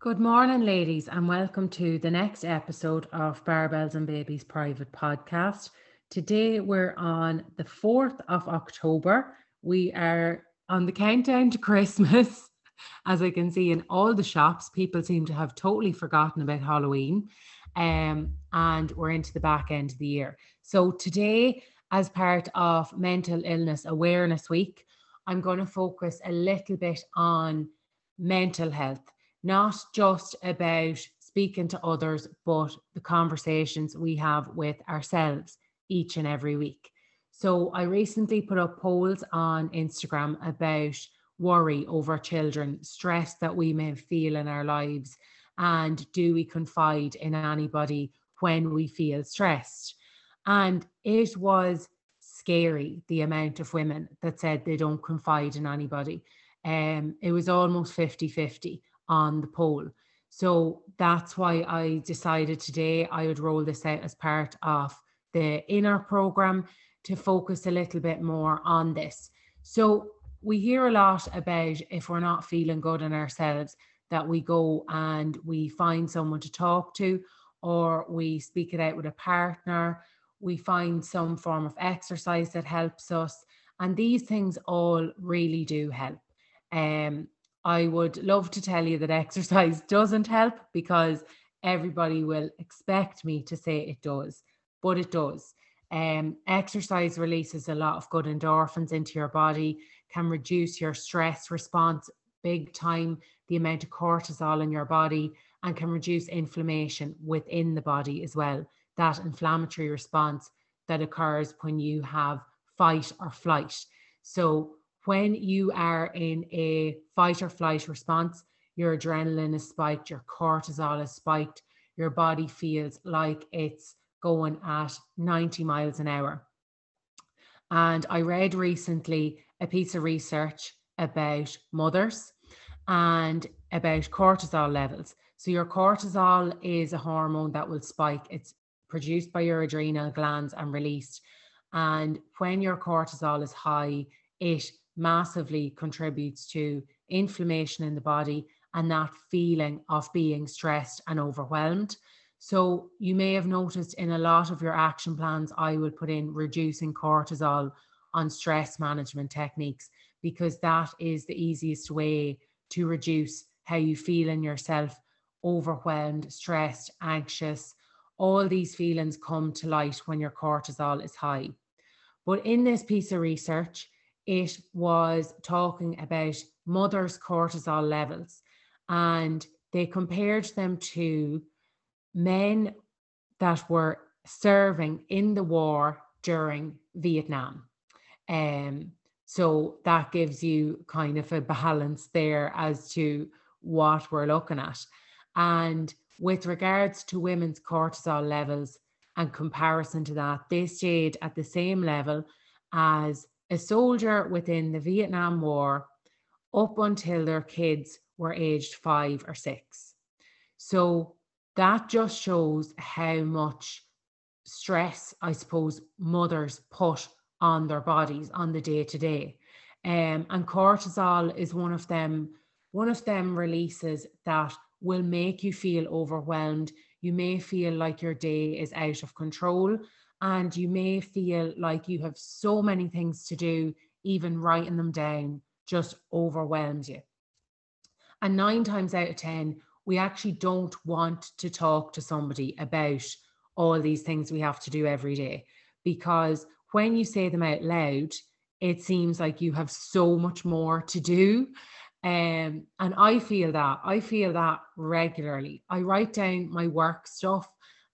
Good morning, ladies, and welcome to the next episode of Barbells and Babies Private Podcast. Today we're on the 4th of October. We are on the countdown to Christmas. As I can see in all the shops, people seem to have totally forgotten about Halloween. Um, and we're into the back end of the year. So, today, as part of Mental Illness Awareness Week, I'm going to focus a little bit on mental health not just about speaking to others, but the conversations we have with ourselves each and every week. So I recently put up polls on Instagram about worry over children, stress that we may feel in our lives, and do we confide in anybody when we feel stressed? And it was scary the amount of women that said they don't confide in anybody. Um, it was almost 50 50 on the poll. So that's why I decided today I would roll this out as part of the inner program to focus a little bit more on this. So we hear a lot about if we're not feeling good in ourselves, that we go and we find someone to talk to, or we speak it out with a partner, we find some form of exercise that helps us. And these things all really do help. Um, I would love to tell you that exercise doesn't help because everybody will expect me to say it does, but it does. Um, exercise releases a lot of good endorphins into your body, can reduce your stress response big time, the amount of cortisol in your body, and can reduce inflammation within the body as well. That inflammatory response that occurs when you have fight or flight. So, when you are in a fight or flight response, your adrenaline is spiked, your cortisol is spiked, your body feels like it's going at 90 miles an hour. And I read recently a piece of research about mothers and about cortisol levels. So, your cortisol is a hormone that will spike, it's produced by your adrenal glands and released. And when your cortisol is high, it massively contributes to inflammation in the body and that feeling of being stressed and overwhelmed. So, you may have noticed in a lot of your action plans, I would put in reducing cortisol on stress management techniques because that is the easiest way to reduce how you feel in yourself overwhelmed, stressed, anxious. All these feelings come to light when your cortisol is high. But in this piece of research, it was talking about mothers' cortisol levels and they compared them to men that were serving in the war during Vietnam. Um, so that gives you kind of a balance there as to what we're looking at. And with regards to women's cortisol levels and comparison to that, they stayed at the same level as a soldier within the Vietnam War up until their kids were aged five or six. So that just shows how much stress, I suppose, mothers put on their bodies on the day to day. and cortisol is one of them, one of them releases that will make you feel overwhelmed. You may feel like your day is out of control and you may feel like you have so many things to do, even writing them down just overwhelms you. And nine times out of 10, we actually don't want to talk to somebody about all these things we have to do every day because when you say them out loud, it seems like you have so much more to do. Um, and I feel that I feel that regularly. I write down my work stuff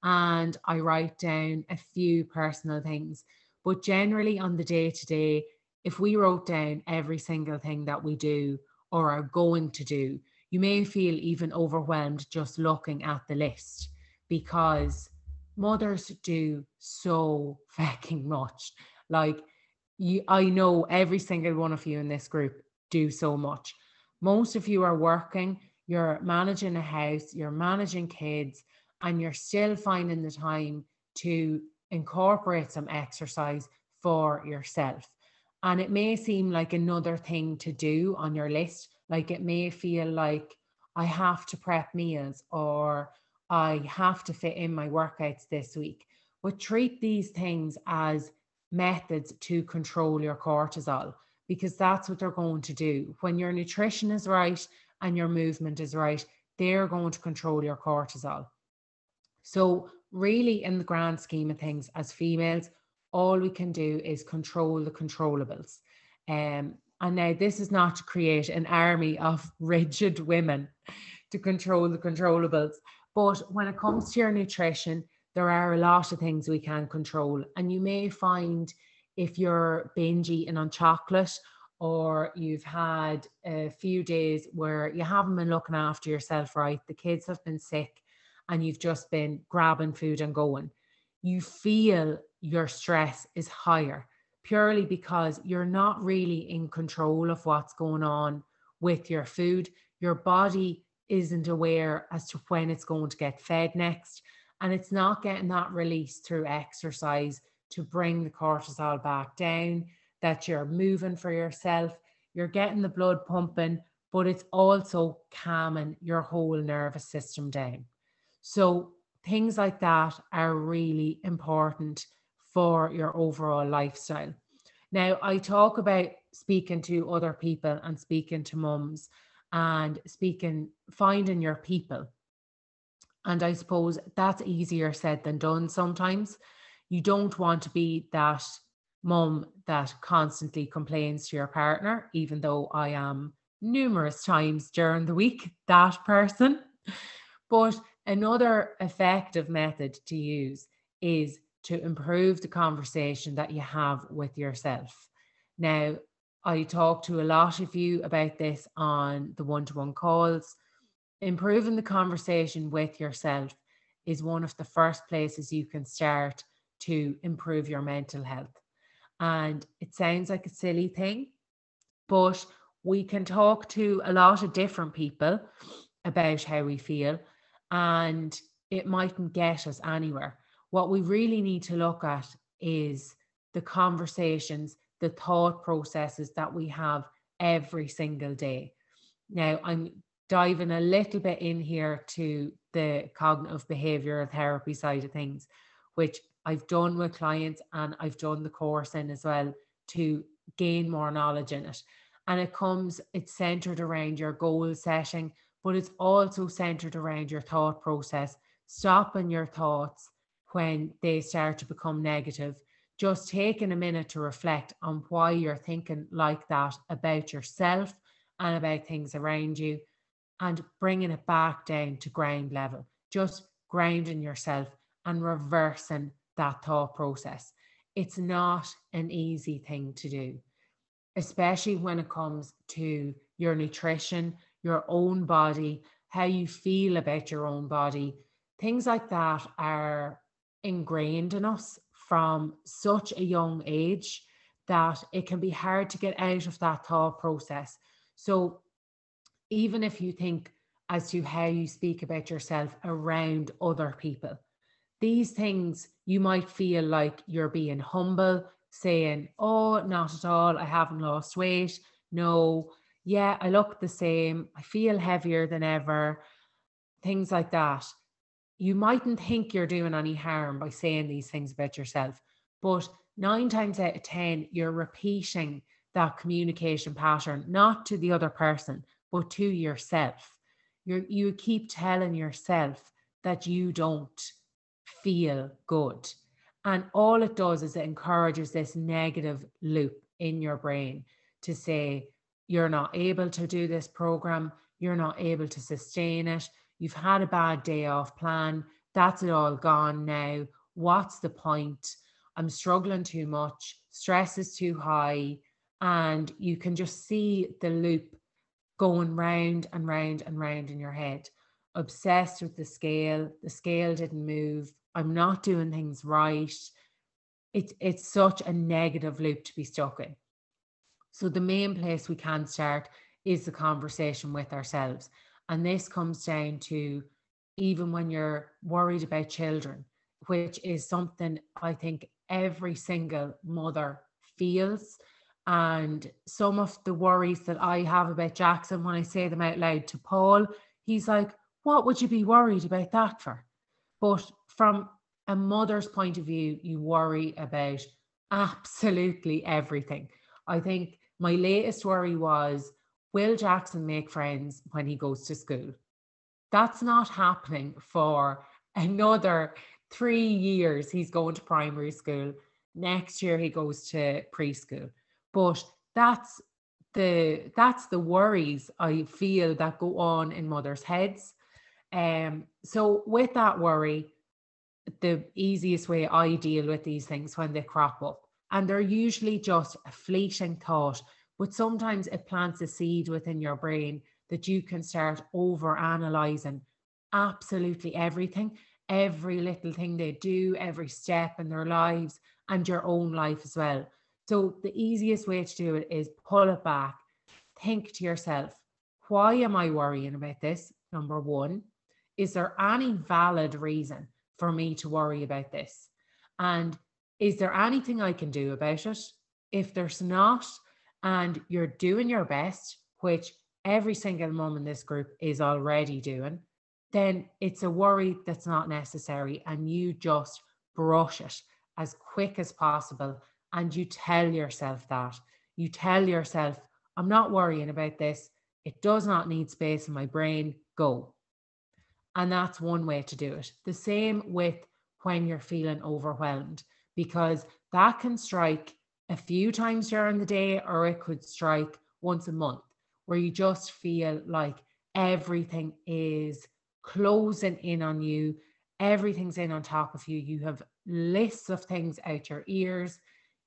and I write down a few personal things. But generally, on the day to day, if we wrote down every single thing that we do or are going to do, you may feel even overwhelmed just looking at the list because mothers do so fucking much. Like, you, I know every single one of you in this group do so much. Most of you are working, you're managing a house, you're managing kids, and you're still finding the time to incorporate some exercise for yourself. And it may seem like another thing to do on your list. Like it may feel like, I have to prep meals or I have to fit in my workouts this week. But treat these things as methods to control your cortisol because that's what they're going to do. When your nutrition is right and your movement is right, they're going to control your cortisol. So, really, in the grand scheme of things, as females, all we can do is control the controllables. Um, and now, this is not to create an army of rigid women to control the controllables. But when it comes to your nutrition, there are a lot of things we can control. And you may find if you're binge eating on chocolate or you've had a few days where you haven't been looking after yourself right, the kids have been sick, and you've just been grabbing food and going, you feel your stress is higher purely because you're not really in control of what's going on with your food. Your body isn't aware as to when it's going to get fed next, and it's not getting that release through exercise to bring the cortisol back down, that you're moving for yourself, you're getting the blood pumping, but it's also calming your whole nervous system down. So, things like that are really important for your overall lifestyle. Now, I talk about speaking to other people and speaking to mums and speaking, finding your people. And I suppose that's easier said than done sometimes. You don't want to be that mum that constantly complains to your partner, even though I am numerous times during the week that person. But another effective method to use is to improve the conversation that you have with yourself. Now, I talk to a lot of you about this on the one to one calls. Improving the conversation with yourself is one of the first places you can start to improve your mental health. And it sounds like a silly thing, but we can talk to a lot of different people about how we feel, and it mightn't get us anywhere. What we really need to look at is the conversations, the thought processes that we have every single day. Now, I'm diving a little bit in here to the cognitive behavioral therapy side of things, which I've done with clients and I've done the course in as well to gain more knowledge in it. And it comes, it's centered around your goal setting, but it's also centered around your thought process, stopping your thoughts when they start to become negative, just taking a minute to reflect on why you're thinking like that about yourself and about things around you and bringing it back down to ground level, just grounding yourself and reversing that thought process. It's not an easy thing to do, especially when it comes to your nutrition, your own body, how you feel about your own body. Things like that are ingrained in us from such a young age that it can be hard to get out of that thought process. So, even if you think as to how you speak about yourself around other people, these things you might feel like you're being humble, saying, Oh, not at all, I haven't lost weight. No, yeah, I look the same, I feel heavier than ever, things like that you mightn't think you're doing any harm by saying these things about yourself, but nine times out of 10, you're repeating that communication pattern, not to the other person, but to yourself. you you keep telling yourself that you don't feel good. And all it does is it encourages this negative loop in your brain to say, you're not able to do this program, you're not able to sustain it, You've had a bad day off plan. That's it all gone now. What's the point? I'm struggling too much. Stress is too high. And you can just see the loop going round and round and round in your head. Obsessed with the scale. The scale didn't move. I'm not doing things right. It's it's such a negative loop to be stuck in. So the main place we can start is the conversation with ourselves. And this comes down to even when you're worried about children, which is something I think every single mother feels. And some of the worries that I have about Jackson, when I say them out loud to Paul, he's like, what would you be worried about that for? But from a mother's point of view, you worry about absolutely everything. I think my latest worry was will Jackson make friends when he goes to school? That's not happening for another three years. He's going to primary school. Next year he goes to preschool. But that's the that's the worries I feel that go on in mothers' heads. Um, so with that worry, the easiest way I deal with these things when they crop up, and they're usually just a fleeting thought, but sometimes it plants a seed within your brain that you can start over analyzing absolutely everything, every little thing they do, every step in their lives, and your own life as well. So the easiest way to do it is pull it back. Think to yourself, why am I worrying about this? Number one, is there any valid reason for me to worry about this? And is there anything I can do about it? If there's not, and you're doing your best, which every single mom in this group is already doing, then it's a worry that's not necessary. And you just brush it as quick as possible and you tell yourself that. You tell yourself, I'm not worrying about this. It does not need space in my brain. Go. And that's one way to do it. The same with when you're feeling overwhelmed, because that can strike a few times during the day or it could strike once a month where you just feel like everything is closing in on you, everything's in on top of you. You have lists of things out your ears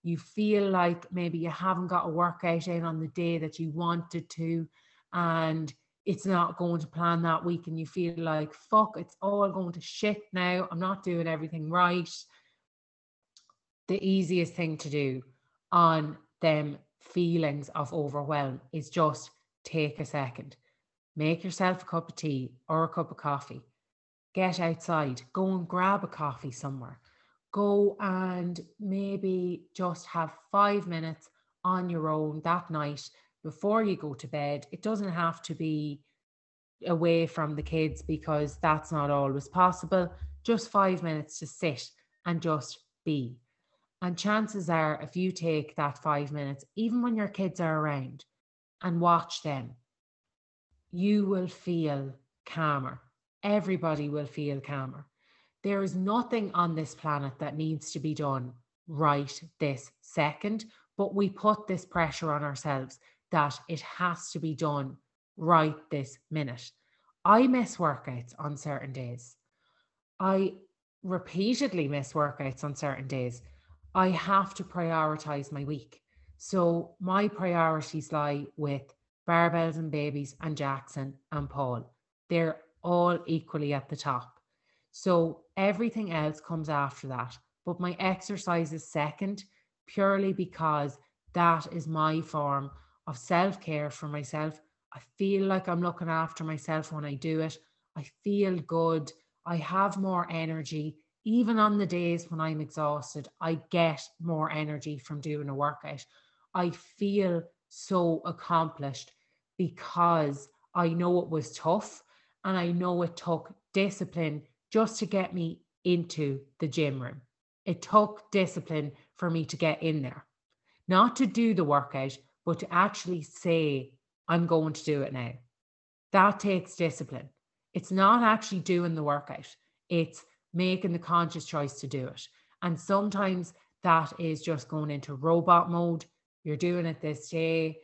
you feel like maybe you haven't got a workout in on the day that you wanted to, and it's not going to plan that week, and you feel like, fuck, it's all going to shit now. I'm not doing everything right. The easiest thing to do on them feelings of overwhelm is just take a second, make yourself a cup of tea or a cup of coffee, get outside, go and grab a coffee somewhere go and maybe just have five minutes on your own that night before you go to bed. It doesn't have to be away from the kids because that's not always possible. Just five minutes to sit and just be. And chances are, if you take that five minutes, even when your kids are around, and watch them, you will feel calmer. Everybody will feel calmer. There is nothing on this planet that needs to be done right this second, but we put this pressure on ourselves that it has to be done right this minute. I miss workouts on certain days. I repeatedly miss workouts on certain days. I have to prioritize my week. So my priorities lie with barbells and babies and Jackson and Paul. They're all equally at the top. So everything else comes after that. But my exercise is second purely because that is my form of self care for myself. I feel like I'm looking after myself when I do it. I feel good. I have more energy. Even on the days when I'm exhausted, I get more energy from doing a workout. I feel so accomplished because I know it was tough and I know it took discipline just to get me into the gym room. It took discipline for me to get in there, not to do the workout, but to actually say, I'm going to do it now. That takes discipline. It's not actually doing the workout, it's making the conscious choice to do it. And sometimes that is just going into robot mode. You're doing it this day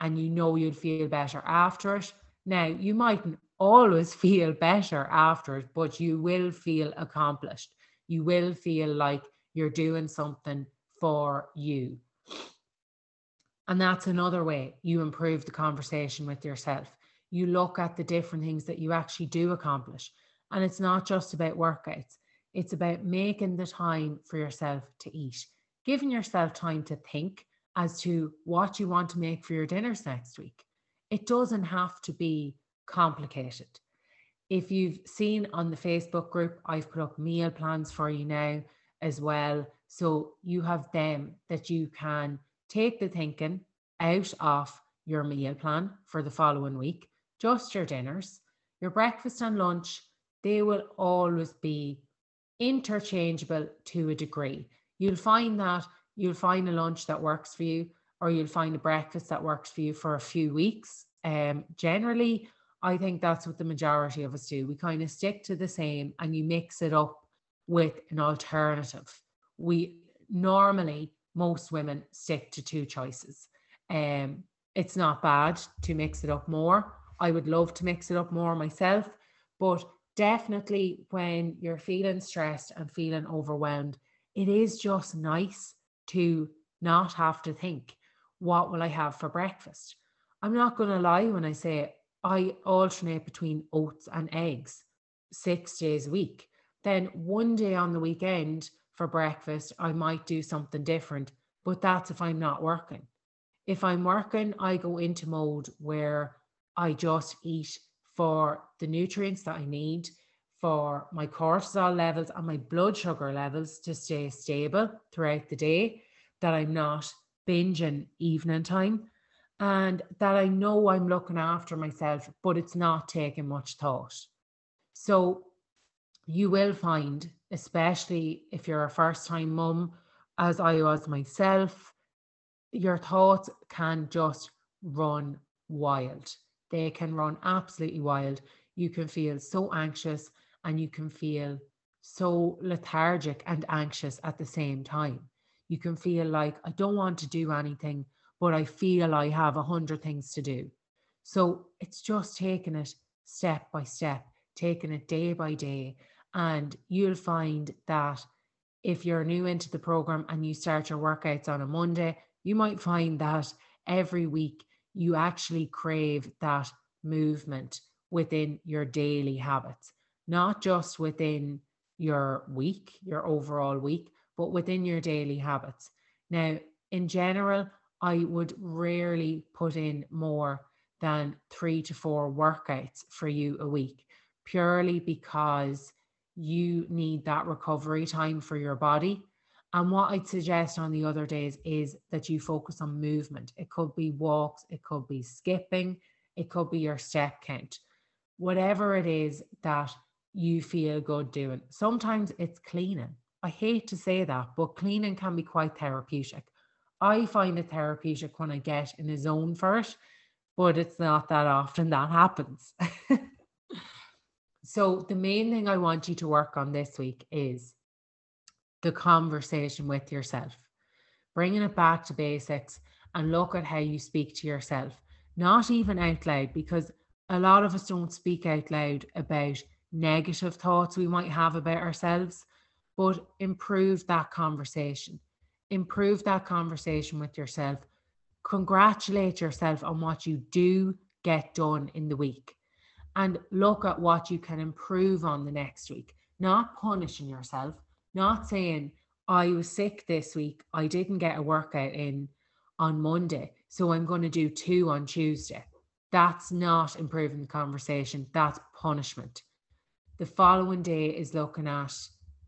and you know you'll feel better after it. Now, you mightn't always feel better after it, but you will feel accomplished. You will feel like you're doing something for you. And that's another way you improve the conversation with yourself. You look at the different things that you actually do accomplish. And it's not just about workouts, it's about making the time for yourself to eat, giving yourself time to think as to what you want to make for your dinners next week. It doesn't have to be complicated. If you've seen on the Facebook group, I've put up meal plans for you now as well. So you have them that you can take the thinking out of your meal plan for the following week, just your dinners. your breakfast and lunch, they will always be interchangeable to a degree. You'll find that you'll find a lunch that works for you, or you'll find a breakfast that works for you for a few weeks. Um, generally, I think that's what the majority of us do. We kind of stick to the same and you mix it up with an alternative. We normally, most women stick to two choices. Um, it's not bad to mix it up more. I would love to mix it up more myself, but definitely when you're feeling stressed and feeling overwhelmed, it is just nice to not have to think, what will I have for breakfast? I'm not going to lie when I say I alternate between oats and eggs six days a week. Then one day on the weekend for breakfast, I might do something different, but that's if I'm not working. If I'm working, I go into mode where I just eat for the nutrients that I need, for my cortisol levels and my blood sugar levels to stay stable throughout the day, that I'm not binging evening time and that I know I'm looking after myself, but it's not taking much thought. So you will find, especially if you're a first time mum, as I was myself, your thoughts can just run wild. They can run absolutely wild. You can feel so anxious and you can feel so lethargic and anxious at the same time. You can feel like, I don't want to do anything but I feel I have a hundred things to do. So it's just taking it step by step, taking it day by day. And you'll find that if you're new into the program and you start your workouts on a Monday, you might find that every week you actually crave that movement within your daily habits, not just within your week, your overall week, but within your daily habits. Now, in general, I would rarely put in more than three to four workouts for you a week, purely because you need that recovery time for your body. And what I'd suggest on the other days is that you focus on movement. It could be walks, it could be skipping, it could be your step count, whatever it is that you feel good doing. Sometimes it's cleaning. I hate to say that, but cleaning can be quite therapeutic. I find it therapeutic when I get in a zone for it, but it's not that often that happens. so, the main thing I want you to work on this week is the conversation with yourself, bringing it back to basics and look at how you speak to yourself, not even out loud, because a lot of us don't speak out loud about negative thoughts we might have about ourselves, but improve that conversation. Improve that conversation with yourself. Congratulate yourself on what you do get done in the week. And look at what you can improve on the next week, not punishing yourself, not saying, I was sick this week, I didn't get a workout in on Monday, so I'm going to do two on Tuesday. That's not improving the conversation, that's punishment. The following day is looking at,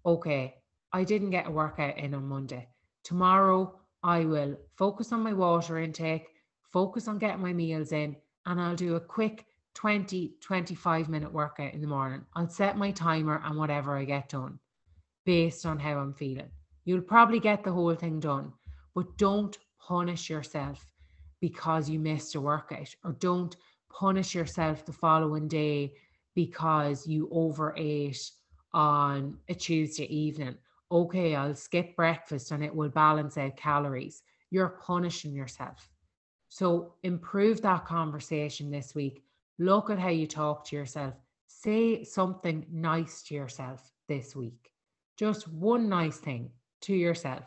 okay, I didn't get a workout in on Monday. Tomorrow, I will focus on my water intake, focus on getting my meals in, and I'll do a quick 20, 25 minute workout in the morning. I'll set my timer and whatever I get done based on how I'm feeling. You'll probably get the whole thing done, but don't punish yourself because you missed a workout or don't punish yourself the following day because you overate on a Tuesday evening okay, I'll skip breakfast and it will balance out calories. You're punishing yourself. So improve that conversation this week. Look at how you talk to yourself. Say something nice to yourself this week. Just one nice thing to yourself.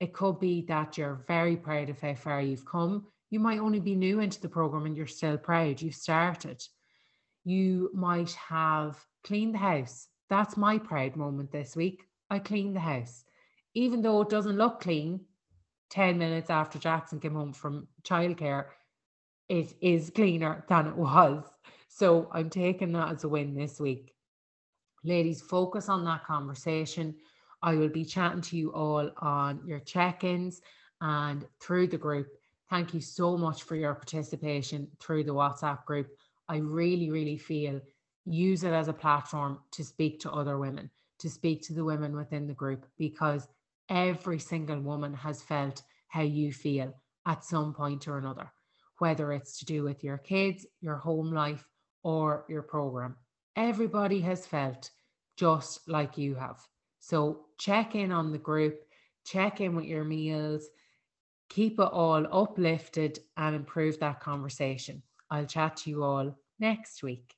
It could be that you're very proud of how far you've come. You might only be new into the program and you're still proud. You've started. You might have cleaned the house. That's my proud moment this week. I clean the house. Even though it doesn't look clean, 10 minutes after Jackson came home from childcare, it is cleaner than it was. So I'm taking that as a win this week. Ladies, focus on that conversation. I will be chatting to you all on your check ins and through the group. Thank you so much for your participation through the WhatsApp group. I really, really feel use it as a platform to speak to other women, to speak to the women within the group, because every single woman has felt how you feel at some point or another, whether it's to do with your kids, your home life, or your program. Everybody has felt just like you have. So check in on the group, check in with your meals, keep it all uplifted and improve that conversation. I'll chat to you all next week.